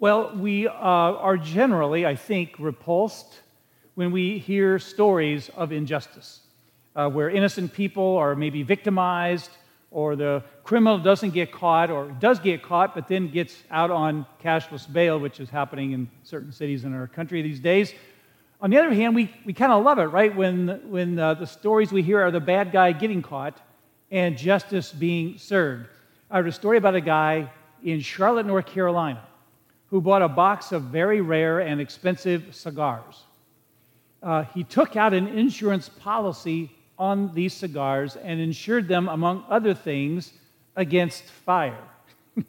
Well, we uh, are generally, I think, repulsed when we hear stories of injustice, uh, where innocent people are maybe victimized, or the criminal doesn't get caught, or does get caught, but then gets out on cashless bail, which is happening in certain cities in our country these days. On the other hand, we, we kind of love it, right? When, when uh, the stories we hear are the bad guy getting caught and justice being served. I heard a story about a guy in Charlotte, North Carolina who bought a box of very rare and expensive cigars. Uh, he took out an insurance policy on these cigars and insured them, among other things, against fire.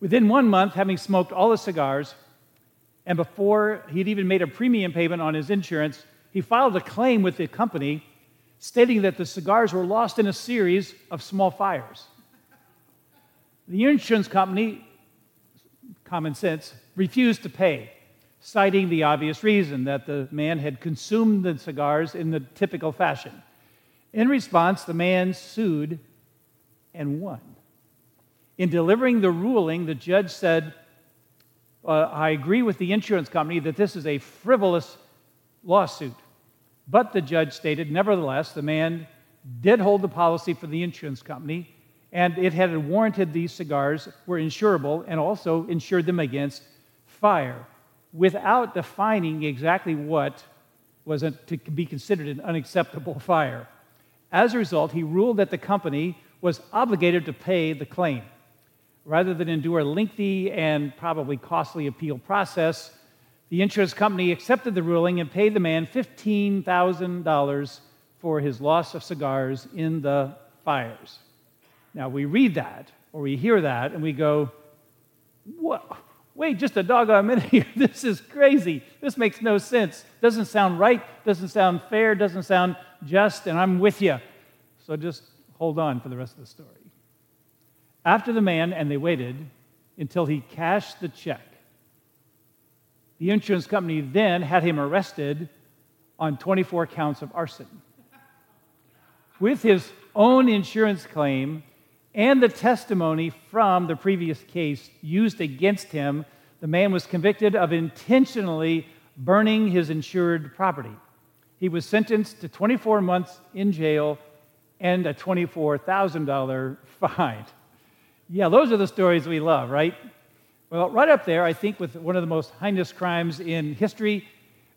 Within one month, having smoked all the cigars, and before he'd even made a premium payment on his insurance, he filed a claim with the company stating that the cigars were lost in a series of small fires. The insurance company common sense, refused to pay, citing the obvious reason that the man had consumed the cigars in the typical fashion. In response, the man sued and won. In delivering the ruling, the judge said, uh, I agree with the insurance company that this is a frivolous lawsuit. But the judge stated, nevertheless, the man did hold the policy for the insurance company and it had warranted these cigars were insurable and also insured them against fire without defining exactly what was to be considered an unacceptable fire. As a result, he ruled that the company was obligated to pay the claim. Rather than endure a lengthy and probably costly appeal process, the insurance company accepted the ruling and paid the man $15,000 for his loss of cigars in the fires. Now, we read that or we hear that and we go, what? Wait just a doggone minute here. This is crazy. This makes no sense. Doesn't sound right, doesn't sound fair, doesn't sound just, and I'm with you. So just hold on for the rest of the story. After the man, and they waited until he cashed the check, the insurance company then had him arrested on 24 counts of arson. With his own insurance claim, and the testimony from the previous case used against him, the man was convicted of intentionally burning his insured property. He was sentenced to 24 months in jail and a $24,000 fine. Yeah, those are the stories we love, right? Well, right up there, I think, with one of the most heinous crimes in history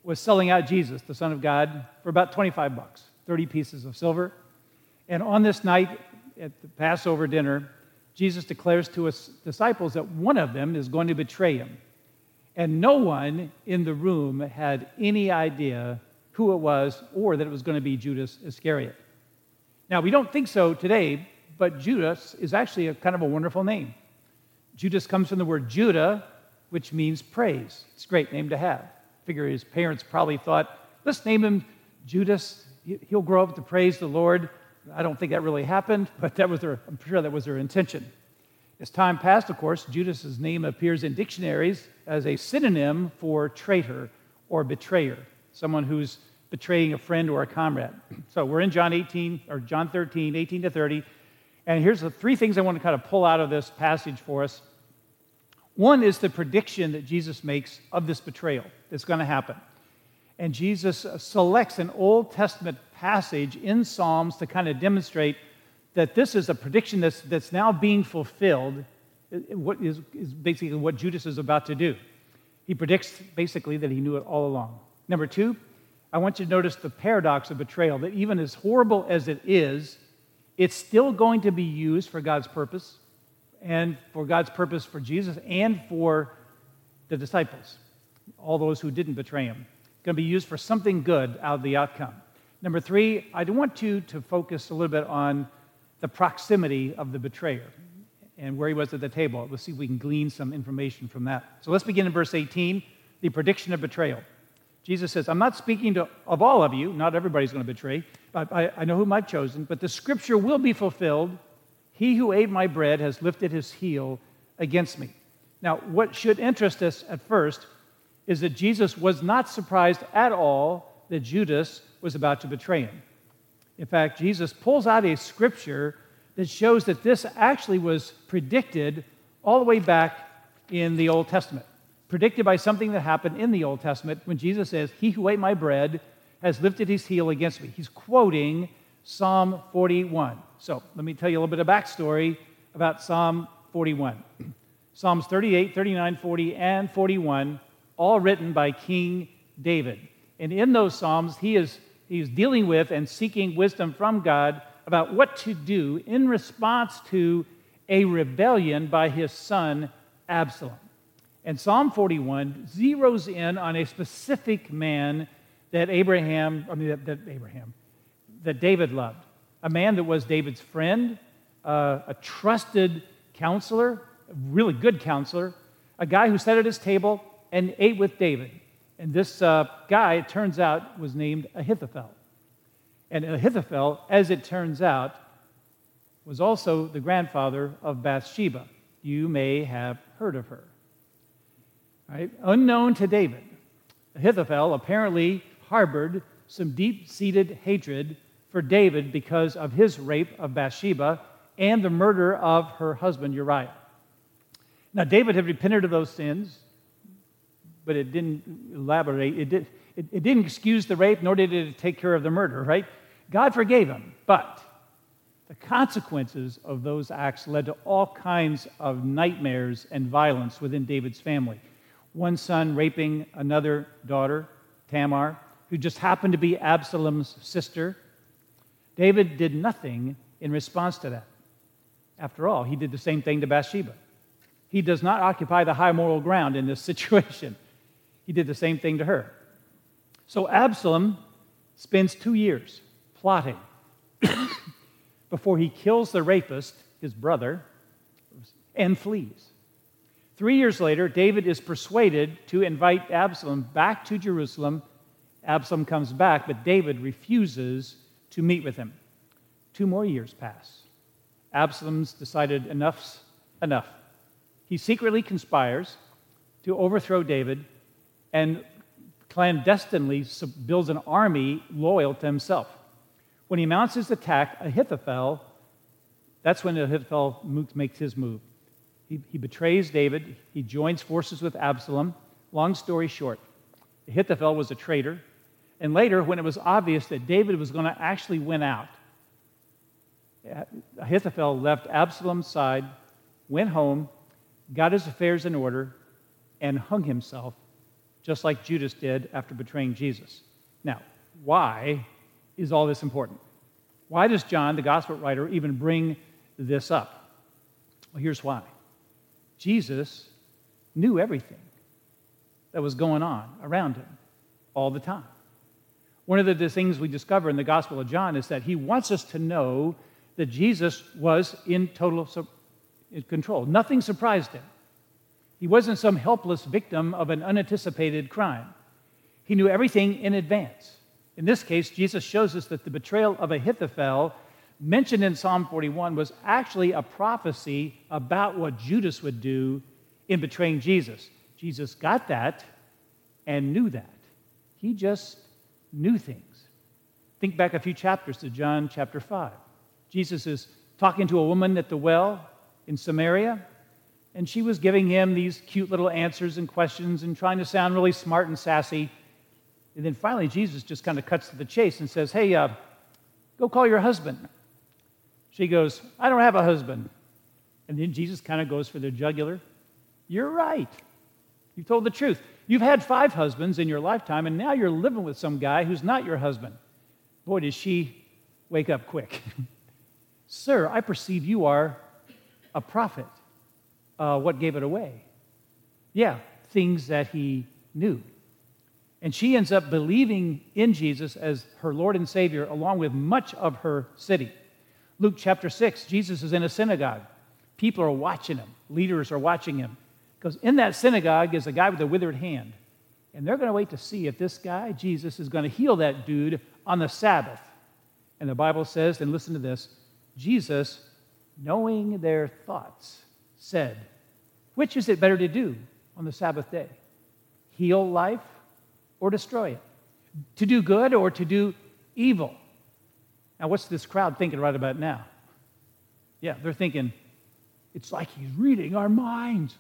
was selling out Jesus, the Son of God, for about 25 bucks, 30 pieces of silver. And on this night, at the Passover dinner, Jesus declares to his disciples that one of them is going to betray him. And no one in the room had any idea who it was or that it was going to be Judas Iscariot. Now, we don't think so today, but Judas is actually a kind of a wonderful name. Judas comes from the word Judah, which means praise. It's a great name to have. I figure his parents probably thought, let's name him Judas. He'll grow up to praise the Lord. I don't think that really happened, but that was their, I'm sure that was their intention. As time passed, of course, Judas's name appears in dictionaries as a synonym for traitor or betrayer, someone who's betraying a friend or a comrade. So we're in John 18 or John 13, 18 to 30. And here's the three things I want to kind of pull out of this passage for us. One is the prediction that Jesus makes of this betrayal that's going to happen. And Jesus selects an Old Testament passage in Psalms to kind of demonstrate that this is a prediction that's, that's now being fulfilled, what is, is basically what Judas is about to do. He predicts basically that he knew it all along. Number two, I want you to notice the paradox of betrayal, that even as horrible as it is, it's still going to be used for God's purpose and for God's purpose for Jesus and for the disciples, all those who didn't betray him. Going to be used for something good out of the outcome. Number three, I want you to focus a little bit on the proximity of the betrayer and where he was at the table. Let's see if we can glean some information from that. So let's begin in verse 18 the prediction of betrayal. Jesus says, I'm not speaking to, of all of you, not everybody's going to betray. I, I know whom I've chosen, but the scripture will be fulfilled. He who ate my bread has lifted his heel against me. Now, what should interest us at first is that Jesus was not surprised at all that Judas was about to betray him. In fact, Jesus pulls out a scripture that shows that this actually was predicted all the way back in the Old Testament. predicted by something that happened in the Old Testament when Jesus says, He who ate my bread has lifted his heel against me. He's quoting Psalm 41. So let me tell you a little bit of backstory about Psalm 41. Psalms 38, 39, 40, and 41, all written by King David. And in those Psalms, he is, he is dealing with and seeking wisdom from God about what to do in response to a rebellion by his son Absalom. And Psalm 41 zeroes in on a specific man that Abraham, I mean, that, that Abraham, that David loved. A man that was David's friend, uh, a trusted counselor, a really good counselor, a guy who sat at his table and ate with David. And this uh, guy, it turns out, was named Ahithophel. And Ahithophel, as it turns out, was also the grandfather of Bathsheba. You may have heard of her. Right? Unknown to David, Ahithophel apparently harbored some deep seated hatred for David because of his rape of Bathsheba and the murder of her husband Uriah. Now, David had repented of those sins, but it didn't elaborate. It, did, it, it didn't excuse the rape, nor did it take care of the murder, right? God forgave him, but the consequences of those acts led to all kinds of nightmares and violence within David's family. One son raping another daughter, Tamar, who just happened to be Absalom's sister. David did nothing in response to that. After all, he did the same thing to Bathsheba. He does not occupy the high moral ground in this situation. He did the same thing to her. So Absalom spends two years plotting before he kills the rapist, his brother, and flees. Three years later, David is persuaded to invite Absalom back to Jerusalem Absalom comes back, but David refuses to meet with him. Two more years pass. Absalom's decided enough's enough. He secretly conspires to overthrow David and clandestinely builds an army loyal to himself. When he mounts his attack, Ahithophel, that's when Ahithophel makes his move. He, he betrays David, he joins forces with Absalom. Long story short, Ahithophel was a traitor. And later, when it was obvious that David was going to actually win out, Ahithophel left Absalom's side, went home, got his affairs in order, and hung himself, just like Judas did after betraying Jesus. Now, why is all this important? Why does John, the gospel writer, even bring this up? Well, here's why Jesus knew everything that was going on around him all the time. One of the things we discover in the Gospel of John is that he wants us to know that Jesus was in total control. Nothing surprised him. He wasn't some helpless victim of an unanticipated crime. He knew everything in advance. In this case, Jesus shows us that the betrayal of Ahithophel, mentioned in Psalm 41, was actually a prophecy about what Judas would do in betraying Jesus. Jesus got that and knew that. He just knew things. Think back a few chapters to John chapter 5. Jesus is talking to a woman at the well in Samaria, and she was giving him these cute little answers and questions and trying to sound really smart and sassy. And then finally, Jesus just kind of cuts to the chase and says, Hey, uh, go call your husband. She goes, I don't have a husband. And then Jesus kind of goes for the jugular. You're right. You told the truth. You've had five husbands in your lifetime, and now you're living with some guy who's not your husband. Boy, does she wake up quick. Sir, I perceive you are a prophet. Uh, what gave it away? Yeah, things that he knew. And she ends up believing in Jesus as her Lord and Savior, along with much of her city. Luke chapter 6, Jesus is in a synagogue. People are watching him, leaders are watching him. Because in that synagogue is a guy with a withered hand. And they're going to wait to see if this guy, Jesus, is going to heal that dude on the Sabbath. And the Bible says, and listen to this Jesus, knowing their thoughts, said, Which is it better to do on the Sabbath day? Heal life or destroy it? To do good or to do evil? Now, what's this crowd thinking right about now? Yeah, they're thinking, it's like he's reading our minds.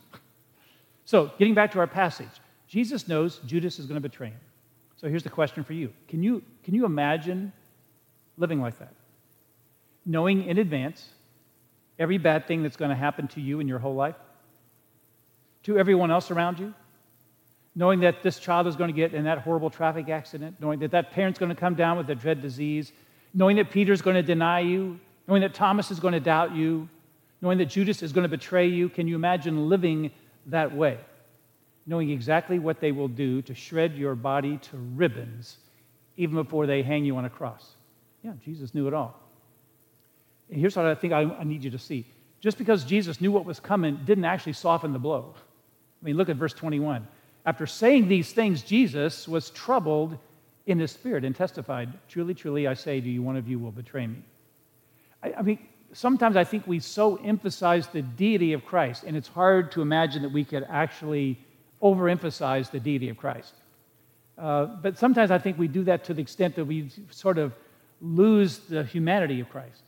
So, getting back to our passage, Jesus knows Judas is going to betray him. So, here's the question for you Can you, can you imagine living like that? Knowing in advance every bad thing that's going to happen to you in your whole life, to everyone else around you, knowing that this child is going to get in that horrible traffic accident, knowing that that parent's going to come down with a dread disease, knowing that Peter's going to deny you, knowing that Thomas is going to doubt you, knowing that Judas is going to betray you. Can you imagine living that way? Knowing exactly what they will do to shred your body to ribbons even before they hang you on a cross. Yeah, Jesus knew it all. And here's what I think I, I need you to see. Just because Jesus knew what was coming didn't actually soften the blow. I mean, look at verse 21. After saying these things, Jesus was troubled in his spirit and testified, Truly, truly, I say to you, one of you will betray me. I, I mean, sometimes I think we so emphasize the deity of Christ, and it's hard to imagine that we could actually overemphasize the deity of Christ. Uh, but sometimes I think we do that to the extent that we sort of lose the humanity of Christ.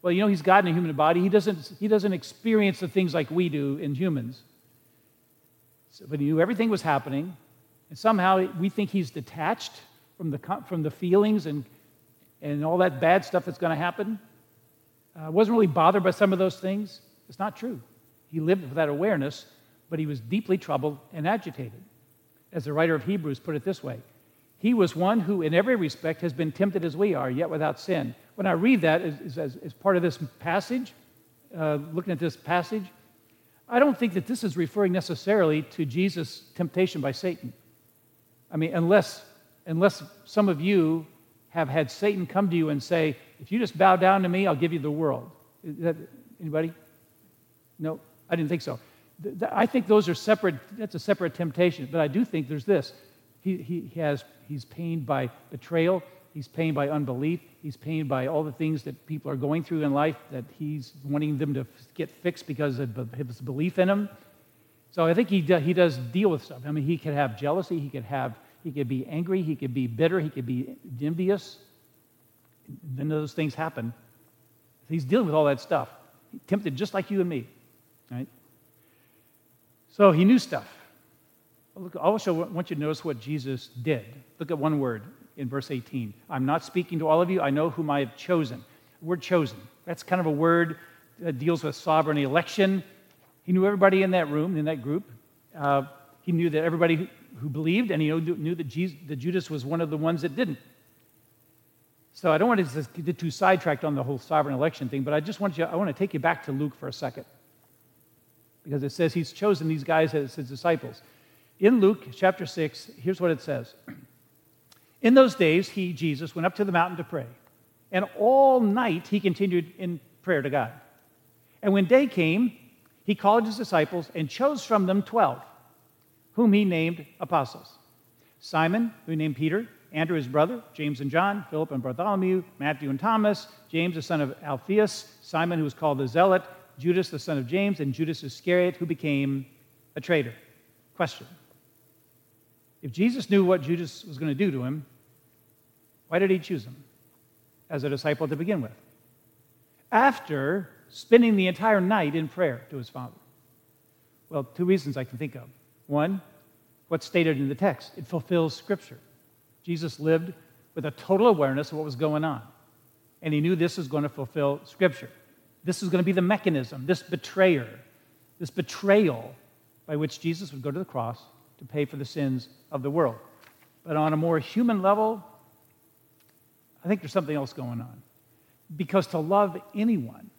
Well, you know, he's God in a human body. He doesn't, he doesn't experience the things like we do in humans. But he knew everything was happening, and somehow we think he's detached from the, from the feelings and, and all that bad stuff that's going to happen. Uh, wasn't really bothered by some of those things. It's not true. He lived with that awareness, but he was deeply troubled and agitated. As the writer of Hebrews put it this way He was one who, in every respect, has been tempted as we are, yet without sin. When I read that as, as, as part of this passage, uh, looking at this passage, I don't think that this is referring necessarily to Jesus' temptation by Satan. I mean, unless, unless some of you have had Satan come to you and say, if you just bow down to me, I'll give you the world. That anybody? No, I didn't think so. I think those are separate, that's a separate temptation. But I do think there's this. He, he has, he's pained by betrayal. He's pained by unbelief. He's pained by all the things that people are going through in life that he's wanting them to get fixed because of his belief in him. So I think he, do, he does deal with stuff. I mean, he could have jealousy. He could have he could be angry. He could be bitter. He could be envious. None of those things happen. He's dealing with all that stuff. He tempted just like you and me, right? So he knew stuff. I also want you to notice what Jesus did. Look at one word in verse 18. I'm not speaking to all of you. I know whom I have chosen. The word chosen. That's kind of a word that deals with sovereign election. He knew everybody in that room, in that group. Uh, he knew that everybody who believed, and he knew that, Jesus, that Judas was one of the ones that didn't. So I don't want to get too sidetracked on the whole sovereign election thing, but I just want you, I want to take you back to Luke for a second. Because it says he's chosen these guys as his disciples. In Luke chapter 6, here's what it says. In those days, he, Jesus, went up to the mountain to pray. And all night he continued in prayer to God. And when day came, he called his disciples and chose from them 12, whom he named apostles Simon, who he named Peter, Andrew his brother, James and John, Philip and Bartholomew, Matthew and Thomas, James the son of Alphaeus, Simon who was called the Zealot, Judas the son of James, and Judas Iscariot who became a traitor. Question. If Jesus knew what Judas was going to do to him, why did he choose him as a disciple to begin with? After spending the entire night in prayer to his Father. Well, two reasons I can think of. One, what's stated in the text it fulfills Scripture. Jesus lived with a total awareness of what was going on. And he knew this was going to fulfill Scripture. This is going to be the mechanism, this betrayer, this betrayal by which Jesus would go to the cross to pay for the sins of the world. But on a more human level, I think there's something else going on. Because to love anyone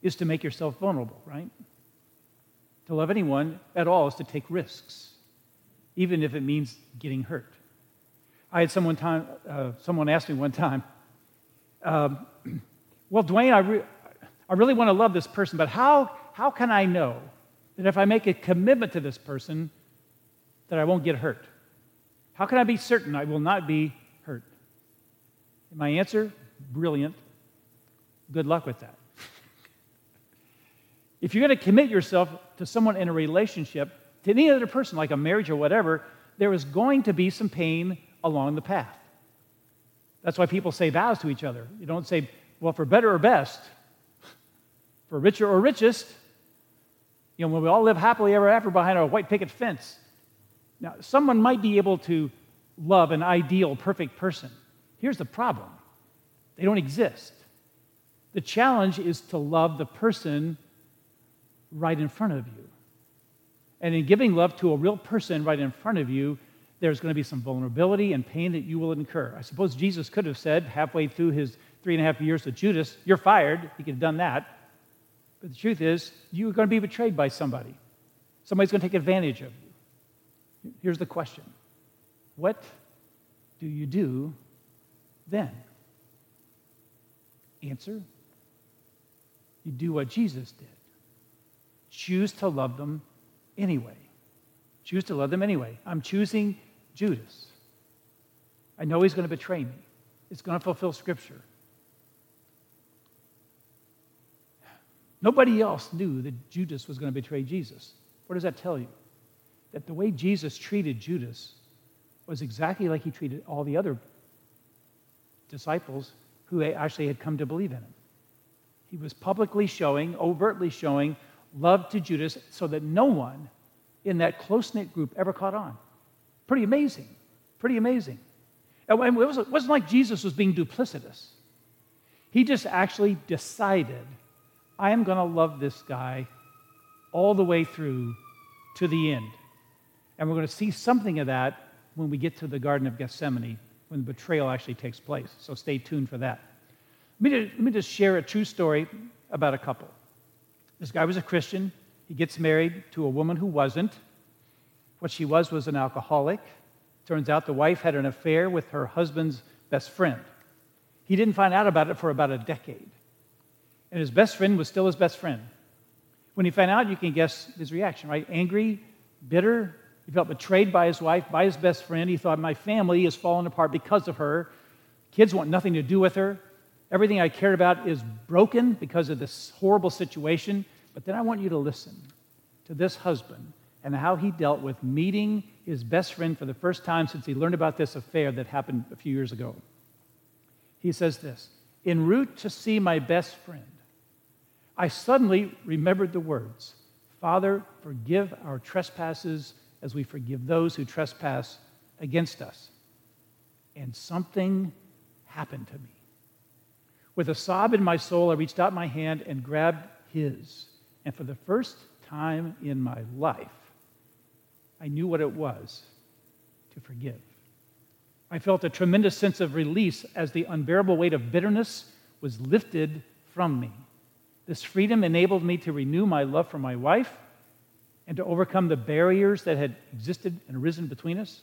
is to make yourself vulnerable, right? To love anyone at all is to take risks, even if it means getting hurt. I had someone, time, uh, someone ask me one time, um, Well, Dwayne, I, re- I really want to love this person, but how, how can I know that if I make a commitment to this person, that I won't get hurt? How can I be certain I will not be hurt? And my answer, brilliant. Good luck with that. if you're going to commit yourself to someone in a relationship, to any other person, like a marriage or whatever, there is going to be some pain along the path. That's why people say vows to each other. You don't say, well, for better or best, for richer or richest. You know, when we all live happily ever after behind a white picket fence. Now, someone might be able to love an ideal, perfect person. Here's the problem they don't exist. The challenge is to love the person right in front of you. And in giving love to a real person right in front of you, there's going to be some vulnerability and pain that you will incur. I suppose Jesus could have said halfway through his three and a half years with Judas, You're fired. He could have done that. But the truth is, you're going to be betrayed by somebody. Somebody's going to take advantage of you. Here's the question What do you do then? Answer You do what Jesus did choose to love them anyway. Choose to love them anyway. I'm choosing Judas. I know he's going to betray me, it's going to fulfill Scripture. Nobody else knew that Judas was going to betray Jesus. What does that tell you? That the way Jesus treated Judas was exactly like he treated all the other disciples who actually had come to believe in him. He was publicly showing, overtly showing love to Judas so that no one in that close knit group ever caught on. Pretty amazing. Pretty amazing. And it wasn't like Jesus was being duplicitous. He just actually decided, I am going to love this guy all the way through to the end. And we're going to see something of that when we get to the Garden of Gethsemane, when the betrayal actually takes place. So stay tuned for that. Let me, let me just share a true story about a couple. This guy was a Christian. He gets married to a woman who wasn't. What she was was an alcoholic. Turns out the wife had an affair with her husband's best friend. He didn't find out about it for about a decade. And his best friend was still his best friend. When he found out, you can guess his reaction, right? Angry, bitter. He felt betrayed by his wife, by his best friend. He thought, My family is falling apart because of her. Kids want nothing to do with her. Everything I cared about is broken because of this horrible situation. But then I want you to listen to this husband and how he dealt with meeting his best friend for the first time since he learned about this affair that happened a few years ago. He says this En route to see my best friend, I suddenly remembered the words Father, forgive our trespasses as we forgive those who trespass against us. And something happened to me. With a sob in my soul, I reached out my hand and grabbed his. And for the first time in my life, I knew what it was to forgive. I felt a tremendous sense of release as the unbearable weight of bitterness was lifted from me. This freedom enabled me to renew my love for my wife and to overcome the barriers that had existed and arisen between us.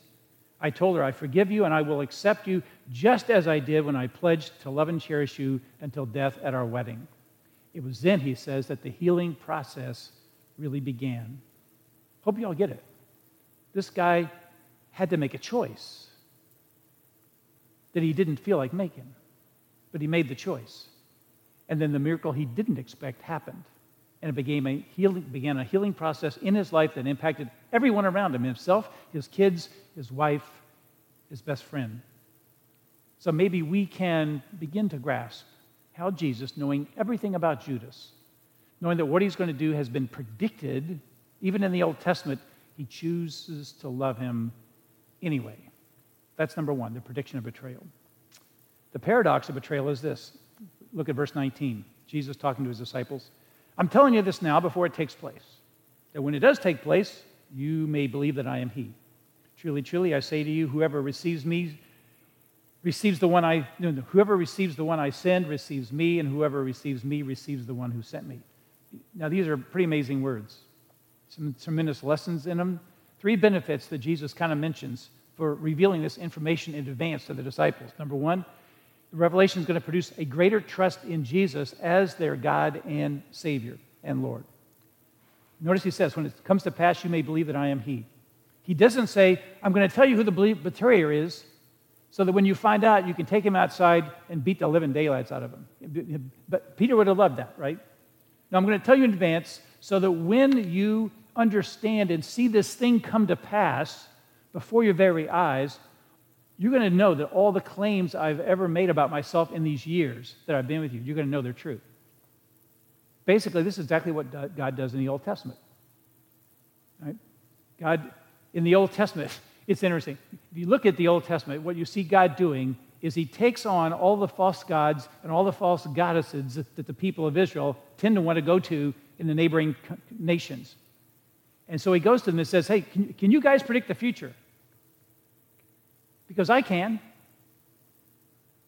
I told her, I forgive you and I will accept you just as I did when I pledged to love and cherish you until death at our wedding. It was then, he says, that the healing process really began. Hope you all get it. This guy had to make a choice that he didn't feel like making, but he made the choice. And then the miracle he didn't expect happened. And it began a healing, began a healing process in his life that impacted everyone around him himself, his kids, his wife, his best friend. So maybe we can begin to grasp how Jesus, knowing everything about Judas, knowing that what he's going to do has been predicted, even in the Old Testament, he chooses to love him anyway. That's number one, the prediction of betrayal. The paradox of betrayal is this. Look at verse 19. Jesus talking to his disciples. I'm telling you this now before it takes place, that when it does take place, you may believe that I am he. Truly, truly, I say to you, whoever receives me receives the one I, no, no, whoever receives the one I send receives me, and whoever receives me receives the one who sent me. Now, these are pretty amazing words. Some tremendous lessons in them. Three benefits that Jesus kind of mentions for revealing this information in advance to the disciples. Number one, revelation is going to produce a greater trust in Jesus as their God and Savior and Lord. Notice he says, when it comes to pass, you may believe that I am He. He doesn't say, I'm going to tell you who the betrayer is so that when you find out, you can take him outside and beat the living daylights out of him. But Peter would have loved that, right? Now, I'm going to tell you in advance so that when you understand and see this thing come to pass before your very eyes, you're going to know that all the claims I've ever made about myself in these years that I've been with you, you're going to know they're true. Basically, this is exactly what God does in the Old Testament. Right? God, in the Old Testament, it's interesting. If you look at the Old Testament, what you see God doing is he takes on all the false gods and all the false goddesses that the people of Israel tend to want to go to in the neighboring nations. And so he goes to them and says, Hey, can, can you guys predict the future? Because I can.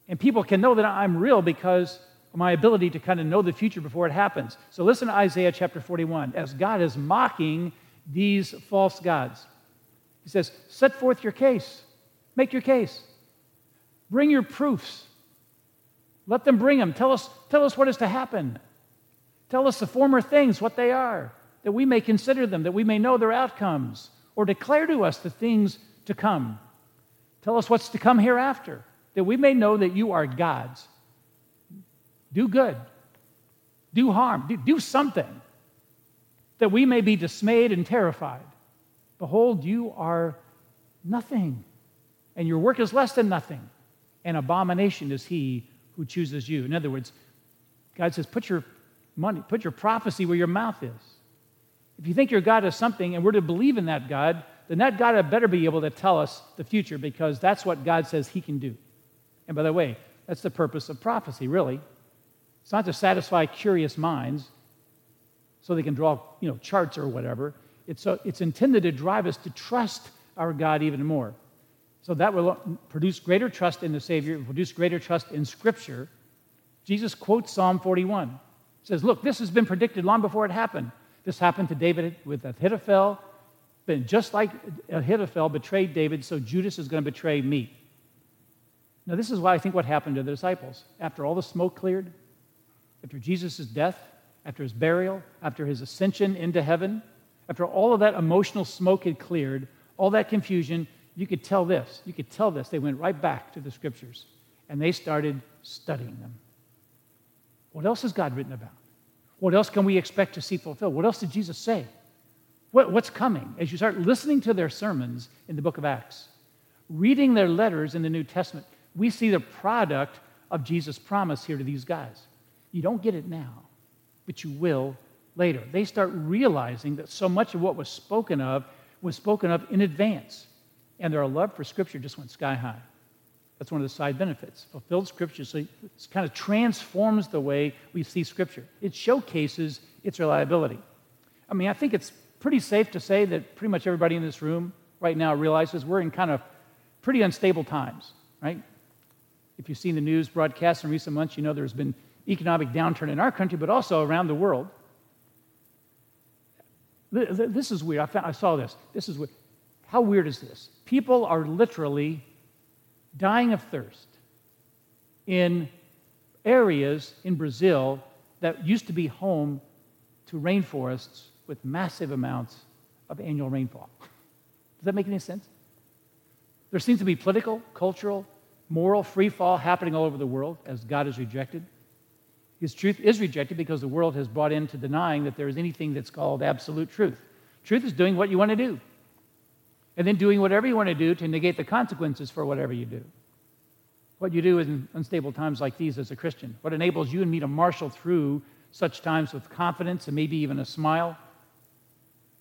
And people can know that I'm real because of my ability to kind of know the future before it happens. So listen to Isaiah chapter 41 as God is mocking these false gods. He says, Set forth your case, make your case, bring your proofs. Let them bring them. Tell us, tell us what is to happen. Tell us the former things, what they are, that we may consider them, that we may know their outcomes, or declare to us the things to come. Tell us what's to come hereafter, that we may know that you are God's. Do good, do harm, do, do something, that we may be dismayed and terrified. Behold, you are nothing, and your work is less than nothing. An abomination is he who chooses you. In other words, God says, put your money, put your prophecy where your mouth is. If you think your God is something and we're to believe in that God, then that God had better be able to tell us the future because that's what God says he can do. And by the way, that's the purpose of prophecy, really. It's not to satisfy curious minds so they can draw you know, charts or whatever. It's, a, it's intended to drive us to trust our God even more. So that will produce greater trust in the Savior, produce greater trust in Scripture. Jesus quotes Psalm 41. He says, Look, this has been predicted long before it happened. This happened to David with Ahithophel. But just like Ahithophel betrayed David, so Judas is going to betray me. Now, this is why I think what happened to the disciples. After all the smoke cleared, after Jesus' death, after his burial, after his ascension into heaven, after all of that emotional smoke had cleared, all that confusion, you could tell this. You could tell this. They went right back to the scriptures and they started studying them. What else has God written about? What else can we expect to see fulfilled? What else did Jesus say? What, what's coming? As you start listening to their sermons in the book of Acts, reading their letters in the New Testament, we see the product of Jesus' promise here to these guys. You don't get it now, but you will later. They start realizing that so much of what was spoken of was spoken of in advance. And their love for Scripture just went sky high. That's one of the side benefits. Fulfilled Scripture so it kind of transforms the way we see Scripture. It showcases its reliability. I mean, I think it's pretty safe to say that pretty much everybody in this room right now realizes we're in kind of pretty unstable times, right? If you've seen the news broadcasts in recent months, you know there's been economic downturn in our country, but also around the world. This is weird. I, found, I saw this. This is weird. How weird is this? People are literally dying of thirst in areas in Brazil that used to be home to rainforests with massive amounts of annual rainfall. Does that make any sense? There seems to be political, cultural, moral free fall happening all over the world as God is rejected. His truth is rejected because the world has bought into denying that there is anything that's called absolute truth. Truth is doing what you want to do, and then doing whatever you want to do to negate the consequences for whatever you do. What you do in unstable times like these as a Christian, what enables you and me to marshal through such times with confidence and maybe even a smile,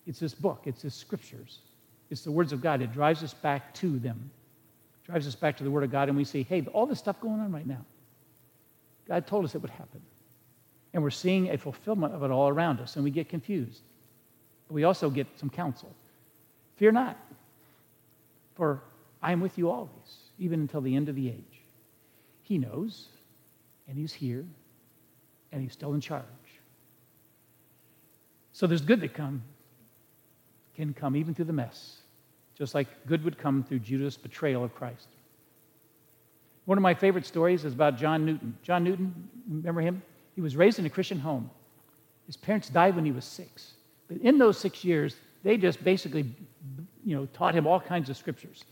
it's this book, it's the scriptures, it's the words of God. It drives us back to them, it drives us back to the Word of God, and we say, hey, all this stuff going on right now, God told us it would happen. And we're seeing a fulfillment of it all around us, and we get confused. But we also get some counsel. Fear not, for I am with you always, even until the end of the age. He knows, and He's here, and He's still in charge. So there's good that come, can come even through the mess, just like good would come through Judas' betrayal of Christ. One of my favorite stories is about John Newton. John Newton, remember him? He was raised in a Christian home. His parents died when he was six. But in those six years, they just basically, you know, taught him all kinds of scriptures.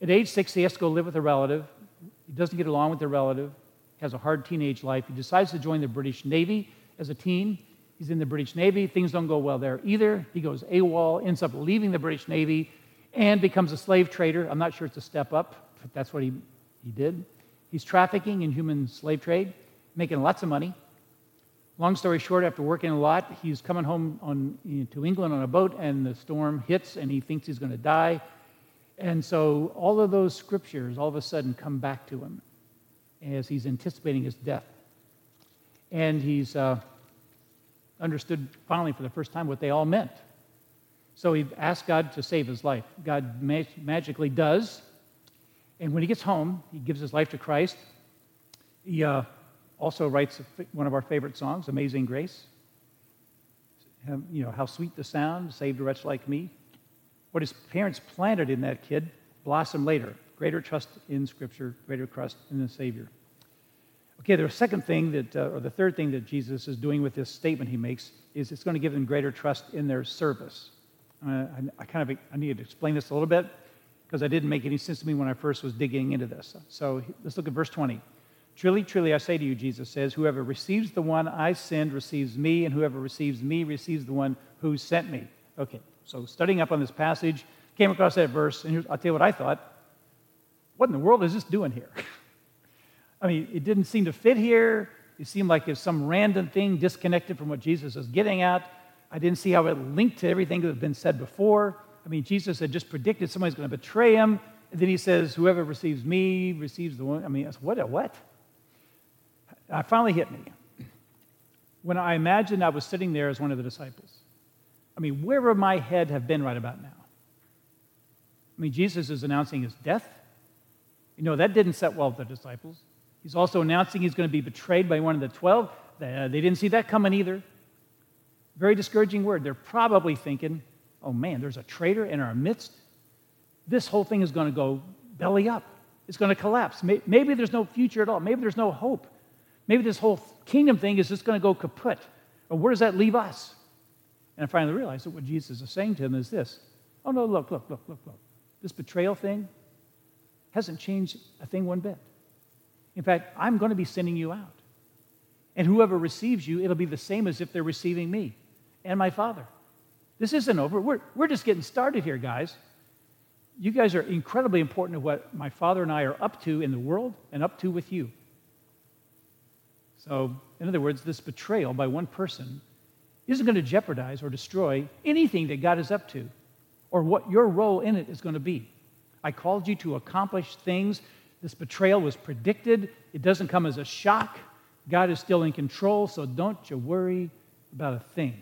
At age six, he has to go live with a relative. He doesn't get along with the relative, has a hard teenage life. He decides to join the British Navy as a teen. He's in the British Navy. Things don't go well there either. He goes AWOL, ends up leaving the British Navy, and becomes a slave trader. I'm not sure it's a step up, but that's what he, he did. He's trafficking in human slave trade, making lots of money. Long story short, after working a lot, he's coming home on, you know, to England on a boat, and the storm hits, and he thinks he's going to die. And so all of those scriptures all of a sudden come back to him as he's anticipating his death. And he's uh, understood finally for the first time what they all meant. So he asked God to save his life. God ma- magically does. And when he gets home, he gives his life to Christ. He uh, also writes one of our favorite songs, Amazing Grace. You know, how sweet the sound, saved a wretch like me. What his parents planted in that kid blossomed later. Greater trust in Scripture, greater trust in the Savior. Okay, the second thing that, uh, or the third thing that Jesus is doing with this statement he makes is it's going to give them greater trust in their service. Uh, I, I, kind of I need to explain this a little bit because I didn't make any sense to me when I first was digging into this. So let's look at verse 20. Truly, truly, I say to you, Jesus says, whoever receives the one I send receives me, and whoever receives me receives the one who sent me. Okay, so studying up on this passage, came across that verse, and I'll tell you what I thought. What in the world is this doing here? I mean, it didn't seem to fit here. It seemed like it's some random thing disconnected from what Jesus was getting at. I didn't see how it linked to everything that had been said before. I mean, Jesus had just predicted somebody's going to betray him. And then he says, Whoever receives me receives the one. I mean, what? A what? It finally hit me. When I imagined I was sitting there as one of the disciples, I mean, where would my head have been right about now? I mean, Jesus is announcing his death. You know, that didn't set well with the disciples. He's also announcing he's going to be betrayed by one of the 12. Uh, they didn't see that coming either. Very discouraging word. They're probably thinking, oh man, there's a traitor in our midst. This whole thing is going to go belly up. It's going to collapse. Maybe there's no future at all. Maybe there's no hope. Maybe this whole kingdom thing is just going to go kaput. Or where does that leave us? And I finally realized that what Jesus is saying to him is this Oh, no, look, look, look, look, look. This betrayal thing hasn't changed a thing one bit. In fact, I'm going to be sending you out. And whoever receives you, it'll be the same as if they're receiving me and my Father. This isn't over. We're, we're just getting started here, guys. You guys are incredibly important to what my Father and I are up to in the world and up to with you. So, in other words, this betrayal by one person isn't going to jeopardize or destroy anything that God is up to or what your role in it is going to be. I called you to accomplish things. This betrayal was predicted, it doesn't come as a shock. God is still in control, so don't you worry about a thing.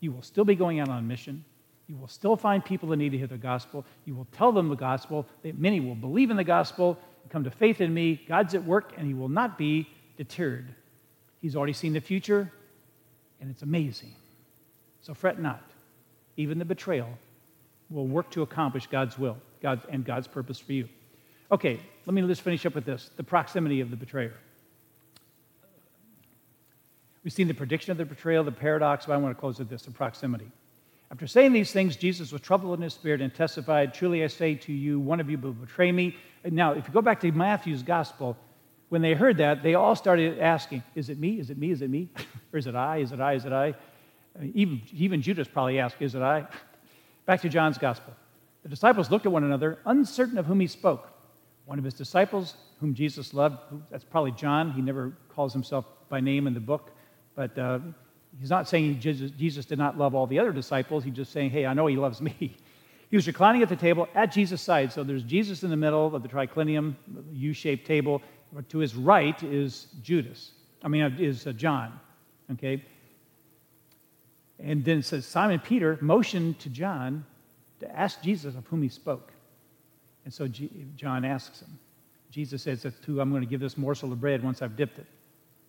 You will still be going out on mission. You will still find people that need to hear the gospel. You will tell them the gospel. Many will believe in the gospel come to faith in me. God's at work, and He will not be deterred. He's already seen the future, and it's amazing. So fret not. Even the betrayal will work to accomplish God's will God, and God's purpose for you. Okay, let me just finish up with this the proximity of the betrayer. We've seen the prediction of the betrayal, the paradox, but I want to close with this the proximity. After saying these things, Jesus was troubled in his spirit and testified, Truly I say to you, one of you will betray me. Now, if you go back to Matthew's gospel, when they heard that, they all started asking, Is it me? Is it me? Is it me? or is it I? Is it I? Is it I? I mean, even, even Judas probably asked, Is it I? Back to John's gospel. The disciples looked at one another, uncertain of whom he spoke. One of his disciples, whom Jesus loved, that's probably John. He never calls himself by name in the book, but uh, he's not saying Jesus, Jesus did not love all the other disciples. He's just saying, Hey, I know he loves me. He was reclining at the table at Jesus' side. So there's Jesus in the middle of the triclinium, U shaped table. To his right is Judas. I mean, is uh, John. Okay? And then it says Simon Peter motioned to John to ask Jesus of whom he spoke. And so G- John asks him. Jesus says, who I'm going to give this morsel of bread once I've dipped it.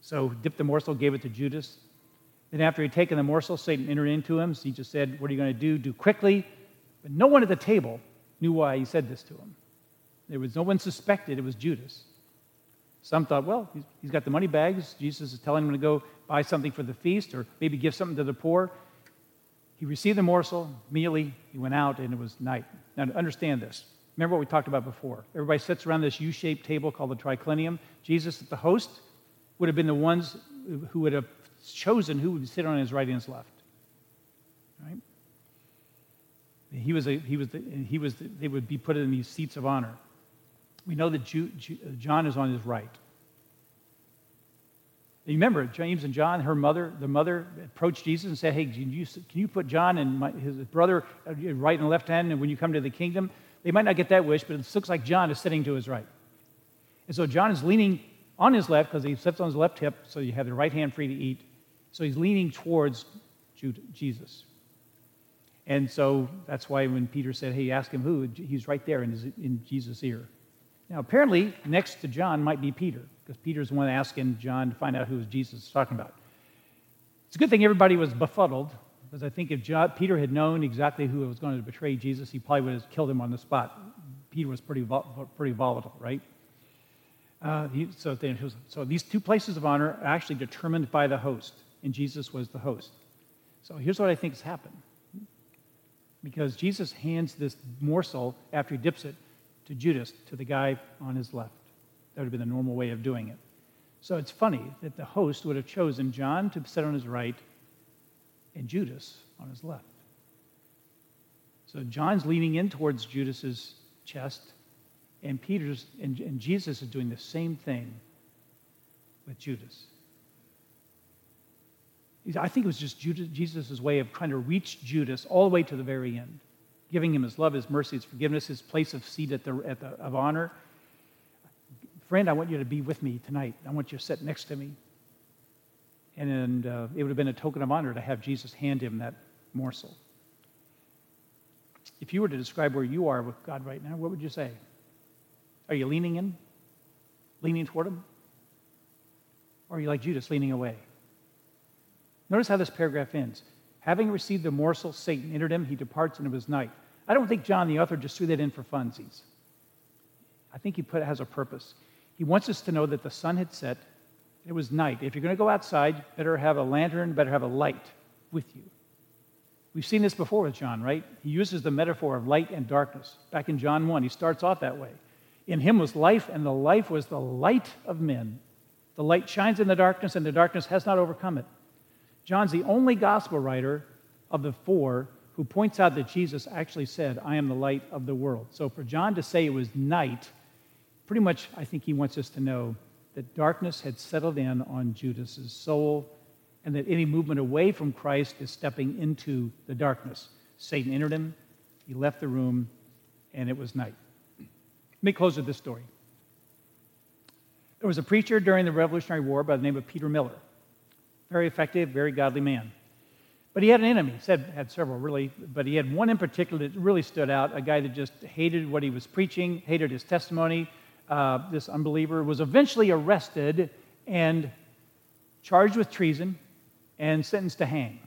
So dipped the morsel, gave it to Judas. Then after he'd taken the morsel, Satan entered into him. So he just said, What are you going to do? Do quickly. But no one at the table knew why he said this to him. There was no one suspected it was Judas. Some thought, well, he's got the money bags. Jesus is telling him to go buy something for the feast or maybe give something to the poor. He received the morsel. Immediately, he went out, and it was night. Now, understand this. Remember what we talked about before. Everybody sits around this U shaped table called the triclinium. Jesus, the host, would have been the ones who would have chosen who would sit on his right and his left. Right? He was, a, he was, the, he was the, they would be put in these seats of honor. We know that John is on his right. You remember, James and John, her mother, the mother approached Jesus and said, Hey, can you, can you put John and my, his brother uh, right and left hand and when you come to the kingdom? They might not get that wish, but it looks like John is sitting to his right. And so John is leaning on his left because he sits on his left hip, so you have the right hand free to eat. So he's leaning towards Jesus. And so that's why when Peter said, Hey, ask him who, he's right there in, his, in Jesus' ear. Now, apparently, next to John might be Peter, because Peter's the one asking John to find out who Jesus is talking about. It's a good thing everybody was befuddled, because I think if John, Peter had known exactly who was going to betray Jesus, he probably would have killed him on the spot. Peter was pretty, pretty volatile, right? Uh, he, so, so these two places of honor are actually determined by the host, and Jesus was the host. So here's what I think has happened. Because Jesus hands this morsel after he dips it to Judas, to the guy on his left. That would have been the normal way of doing it. So it's funny that the host would have chosen John to sit on his right and Judas on his left. So John's leaning in towards Judas's chest, and Peter's and, and Jesus is doing the same thing with Judas. I think it was just Jesus' way of trying to reach Judas all the way to the very end, giving him his love, his mercy, his forgiveness, his place of seat at the, at the, of honor. Friend, I want you to be with me tonight. I want you to sit next to me. And, uh, it would have been a token of honor to have Jesus hand him that morsel. If you were to describe where you are with God right now, what would you say? Are you leaning in? Leaning toward him? Or are you like Judas, leaning away? Notice how this paragraph ends. Having received the morsel, Satan entered him. He departs, and it was night. I don't think John, the author, just threw that in for funsies. I think he put it has a purpose. He wants us to know that the sun had set. It was night. If you're going to go outside, better have a lantern, better have a light with you. We've seen this before with John, right? He uses the metaphor of light and darkness. Back in John 1, he starts off that way. In him was life, and the life was the light of men. The light shines in the darkness, and the darkness has not overcome it. John's the only gospel writer of the four who points out that Jesus actually said, I am the light of the world. So for John to say it was night, pretty much I think he wants us to know that darkness had settled in on Judas's soul and that any movement away from Christ is stepping into the darkness. Satan entered him, he left the room, and it was night. Let me close with this story. There was a preacher during the Revolutionary War by the name of Peter Miller. Very effective, very godly man. But he had an enemy. He said had several really, but he had one in particular that really stood out. A guy that just hated what he was preaching, hated his testimony. Uh, this unbeliever was eventually arrested and charged with treason and sentenced to hang.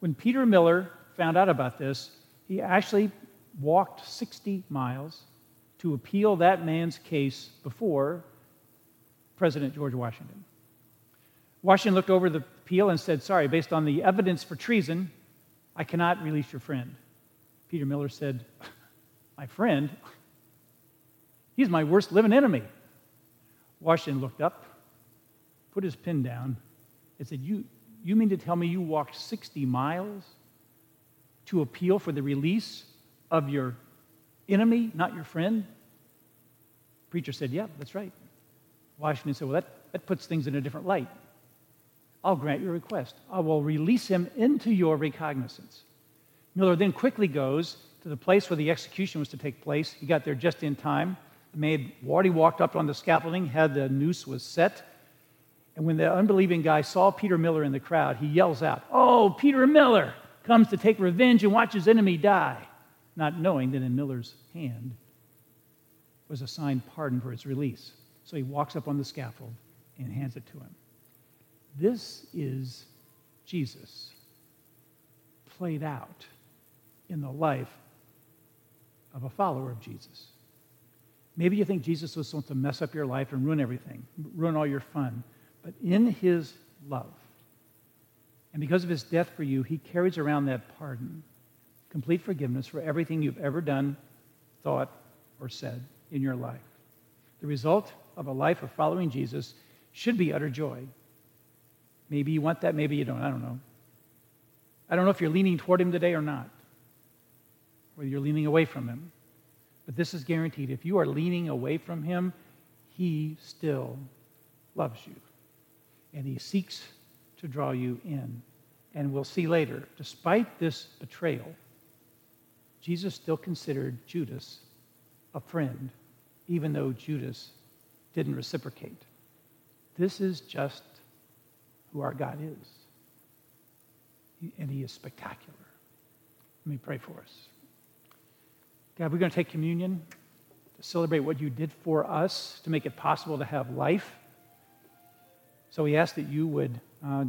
When Peter Miller found out about this, he actually walked 60 miles to appeal that man's case before President George Washington. Washington looked over the appeal and said, Sorry, based on the evidence for treason, I cannot release your friend. Peter Miller said, My friend? He's my worst living enemy. Washington looked up, put his pen down, and said, You, you mean to tell me you walked 60 miles to appeal for the release of your enemy, not your friend? Preacher said, Yeah, that's right. Washington said, Well, that, that puts things in a different light. I'll grant your request. I will release him into your recognizance. Miller then quickly goes to the place where the execution was to take place. He got there just in time. Maid already walked up on the scaffolding, had the noose was set. And when the unbelieving guy saw Peter Miller in the crowd, he yells out, Oh, Peter Miller comes to take revenge and watch his enemy die, not knowing that in Miller's hand was a signed pardon for his release. So he walks up on the scaffold and hands it to him. This is Jesus played out in the life of a follower of Jesus. Maybe you think Jesus was supposed to mess up your life and ruin everything, ruin all your fun. But in his love, and because of his death for you, he carries around that pardon, complete forgiveness for everything you've ever done, thought, or said in your life. The result of a life of following Jesus should be utter joy Maybe you want that, maybe you don't. I don't know. I don't know if you're leaning toward him today or not, whether you're leaning away from him. But this is guaranteed. If you are leaning away from him, he still loves you. and he seeks to draw you in. And we'll see later, despite this betrayal, Jesus still considered Judas a friend, even though Judas didn't reciprocate. This is just who our God is. And he is spectacular. Let me pray for us. God, we're going to take communion to celebrate what you did for us, to make it possible to have life. So we ask that you would uh,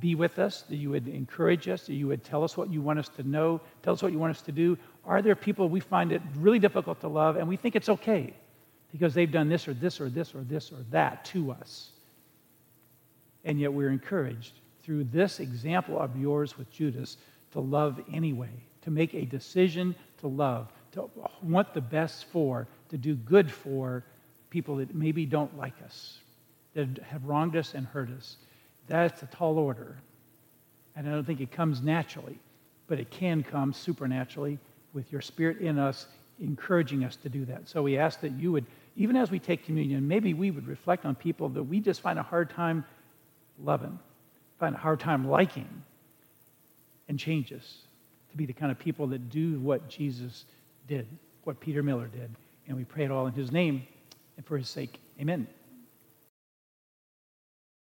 be with us, that you would encourage us, that you would tell us what you want us to know, tell us what you want us to do. Are there people we find it really difficult to love and we think it's okay because they've done this or this or this or this or that to us? And yet we're encouraged through this example of yours with Judas to love anyway, to make a decision to love, to want the best for, to do good for people that maybe don't like us, that have wronged us and hurt us. That's a tall order. And I don't think it comes naturally, but it can come supernaturally with your spirit in us, encouraging us to do that. So we ask that you would, even as we take communion, maybe we would reflect on people that we just find a hard time loving, find a hard time liking, and change us to be the kind of people that do what Jesus did, what Peter Miller did. And we pray it all in his name and for his sake. Amen.